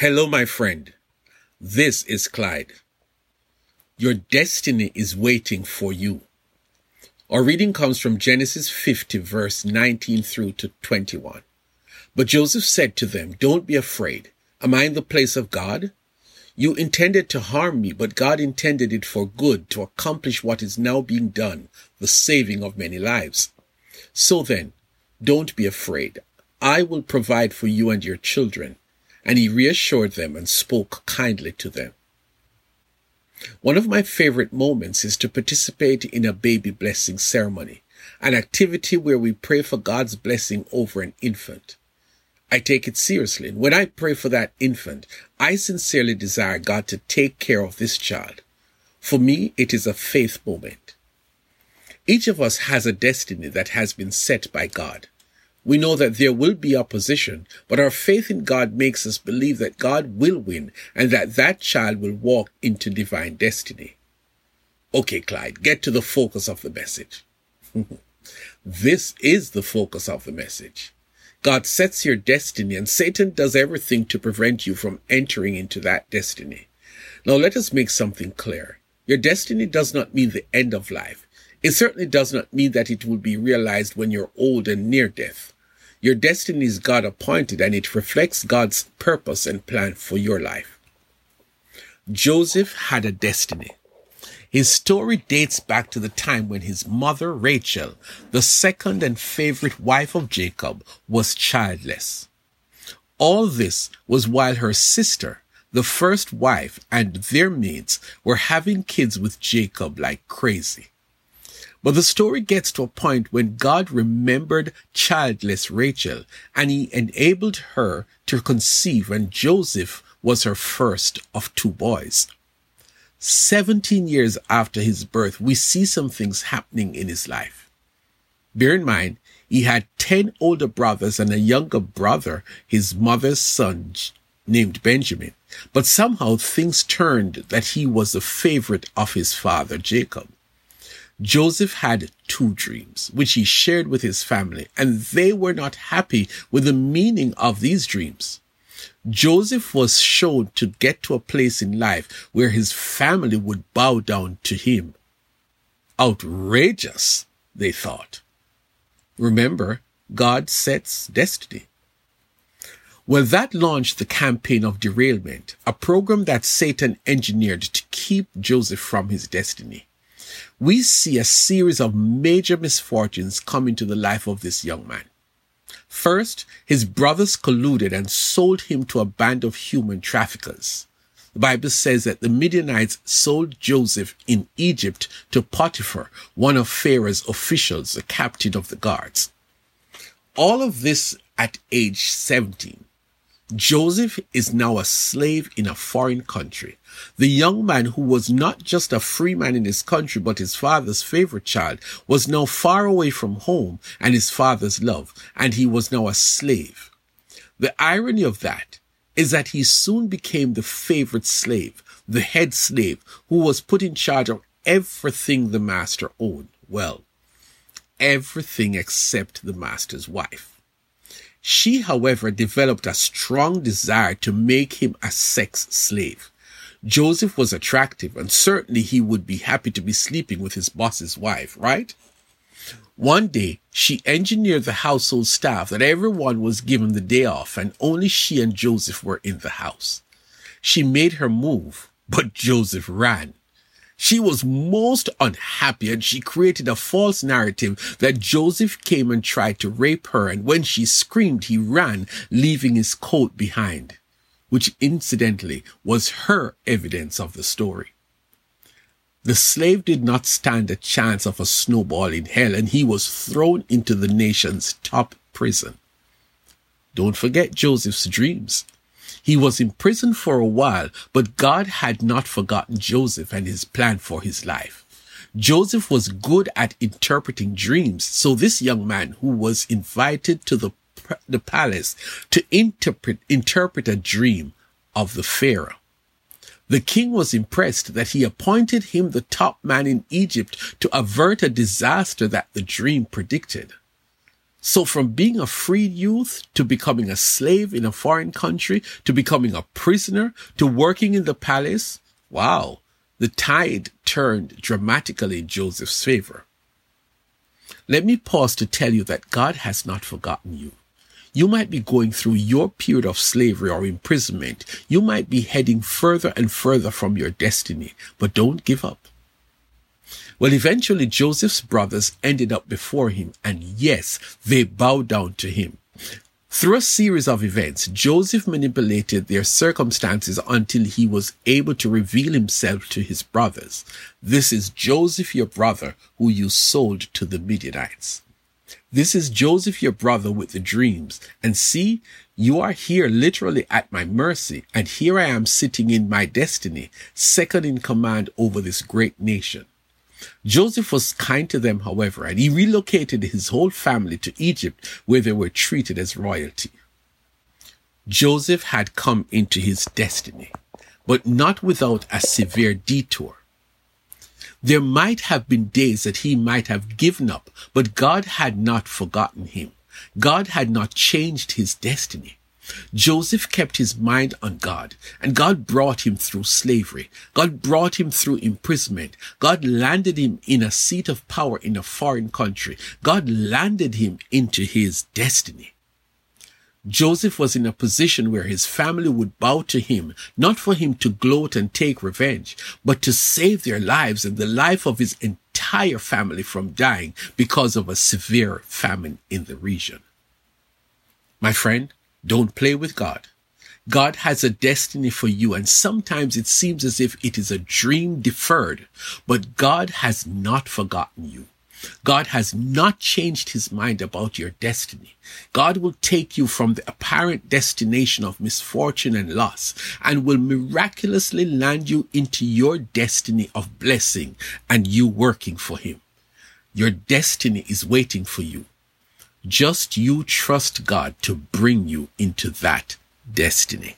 Hello, my friend. This is Clyde. Your destiny is waiting for you. Our reading comes from Genesis 50, verse 19 through to 21. But Joseph said to them, Don't be afraid. Am I in the place of God? You intended to harm me, but God intended it for good to accomplish what is now being done, the saving of many lives. So then, don't be afraid. I will provide for you and your children. And he reassured them and spoke kindly to them. One of my favorite moments is to participate in a baby blessing ceremony, an activity where we pray for God's blessing over an infant. I take it seriously. And when I pray for that infant, I sincerely desire God to take care of this child. For me, it is a faith moment. Each of us has a destiny that has been set by God. We know that there will be opposition, but our faith in God makes us believe that God will win and that that child will walk into divine destiny. Okay, Clyde, get to the focus of the message. this is the focus of the message. God sets your destiny and Satan does everything to prevent you from entering into that destiny. Now let us make something clear. Your destiny does not mean the end of life. It certainly does not mean that it will be realized when you're old and near death. Your destiny is God appointed and it reflects God's purpose and plan for your life. Joseph had a destiny. His story dates back to the time when his mother, Rachel, the second and favorite wife of Jacob, was childless. All this was while her sister, the first wife, and their maids were having kids with Jacob like crazy. But the story gets to a point when God remembered childless Rachel and he enabled her to conceive and Joseph was her first of two boys. 17 years after his birth, we see some things happening in his life. Bear in mind, he had 10 older brothers and a younger brother, his mother's son, named Benjamin. But somehow things turned that he was the favorite of his father, Jacob. Joseph had two dreams, which he shared with his family, and they were not happy with the meaning of these dreams. Joseph was shown to get to a place in life where his family would bow down to him. Outrageous, they thought. Remember, God sets destiny. Well, that launched the campaign of derailment, a program that Satan engineered to keep Joseph from his destiny. We see a series of major misfortunes come into the life of this young man. First, his brothers colluded and sold him to a band of human traffickers. The Bible says that the Midianites sold Joseph in Egypt to Potiphar, one of Pharaoh's officials, the captain of the guards. All of this at age 17. Joseph is now a slave in a foreign country. The young man who was not just a free man in his country, but his father's favorite child, was now far away from home and his father's love, and he was now a slave. The irony of that is that he soon became the favorite slave, the head slave, who was put in charge of everything the master owned. Well, everything except the master's wife. She, however, developed a strong desire to make him a sex slave. Joseph was attractive and certainly he would be happy to be sleeping with his boss's wife, right? One day, she engineered the household staff that everyone was given the day off and only she and Joseph were in the house. She made her move, but Joseph ran. She was most unhappy and she created a false narrative that Joseph came and tried to rape her. And when she screamed, he ran, leaving his coat behind, which incidentally was her evidence of the story. The slave did not stand a chance of a snowball in hell and he was thrown into the nation's top prison. Don't forget Joseph's dreams. He was in prison for a while, but God had not forgotten Joseph and his plan for his life. Joseph was good at interpreting dreams, so this young man who was invited to the, the palace to interpret, interpret a dream of the Pharaoh. The king was impressed that he appointed him the top man in Egypt to avert a disaster that the dream predicted. So from being a freed youth to becoming a slave in a foreign country to becoming a prisoner to working in the palace, wow, the tide turned dramatically in Joseph's favor. Let me pause to tell you that God has not forgotten you. You might be going through your period of slavery or imprisonment. You might be heading further and further from your destiny, but don't give up. Well, eventually Joseph's brothers ended up before him, and yes, they bowed down to him. Through a series of events, Joseph manipulated their circumstances until he was able to reveal himself to his brothers. This is Joseph, your brother, who you sold to the Midianites. This is Joseph, your brother, with the dreams. And see, you are here literally at my mercy, and here I am sitting in my destiny, second in command over this great nation. Joseph was kind to them, however, and he relocated his whole family to Egypt where they were treated as royalty. Joseph had come into his destiny, but not without a severe detour. There might have been days that he might have given up, but God had not forgotten him. God had not changed his destiny. Joseph kept his mind on God, and God brought him through slavery. God brought him through imprisonment. God landed him in a seat of power in a foreign country. God landed him into his destiny. Joseph was in a position where his family would bow to him, not for him to gloat and take revenge, but to save their lives and the life of his entire family from dying because of a severe famine in the region. My friend, don't play with God. God has a destiny for you, and sometimes it seems as if it is a dream deferred, but God has not forgotten you. God has not changed his mind about your destiny. God will take you from the apparent destination of misfortune and loss and will miraculously land you into your destiny of blessing and you working for him. Your destiny is waiting for you. Just you trust God to bring you into that destiny.